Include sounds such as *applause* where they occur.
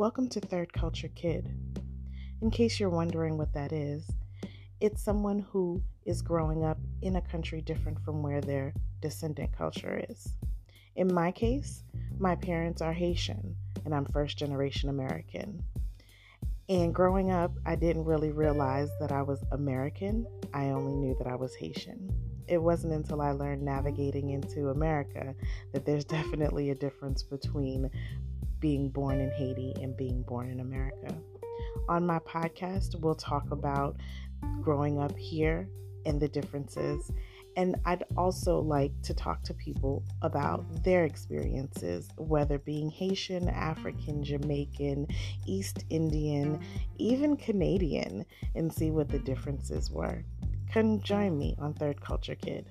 Welcome to Third Culture Kid. In case you're wondering what that is, it's someone who is growing up in a country different from where their descendant culture is. In my case, my parents are Haitian and I'm first generation American. And growing up, I didn't really realize that I was American. I only knew that I was Haitian. It wasn't until I learned navigating into America that there's *laughs* definitely a difference between being born in Haiti and being born in America. On my podcast, we'll talk about growing up here and the differences and I'd also like to talk to people about their experiences, whether being Haitian, African, Jamaican, East Indian, even Canadian, and see what the differences were. Come join me on Third Culture Kid.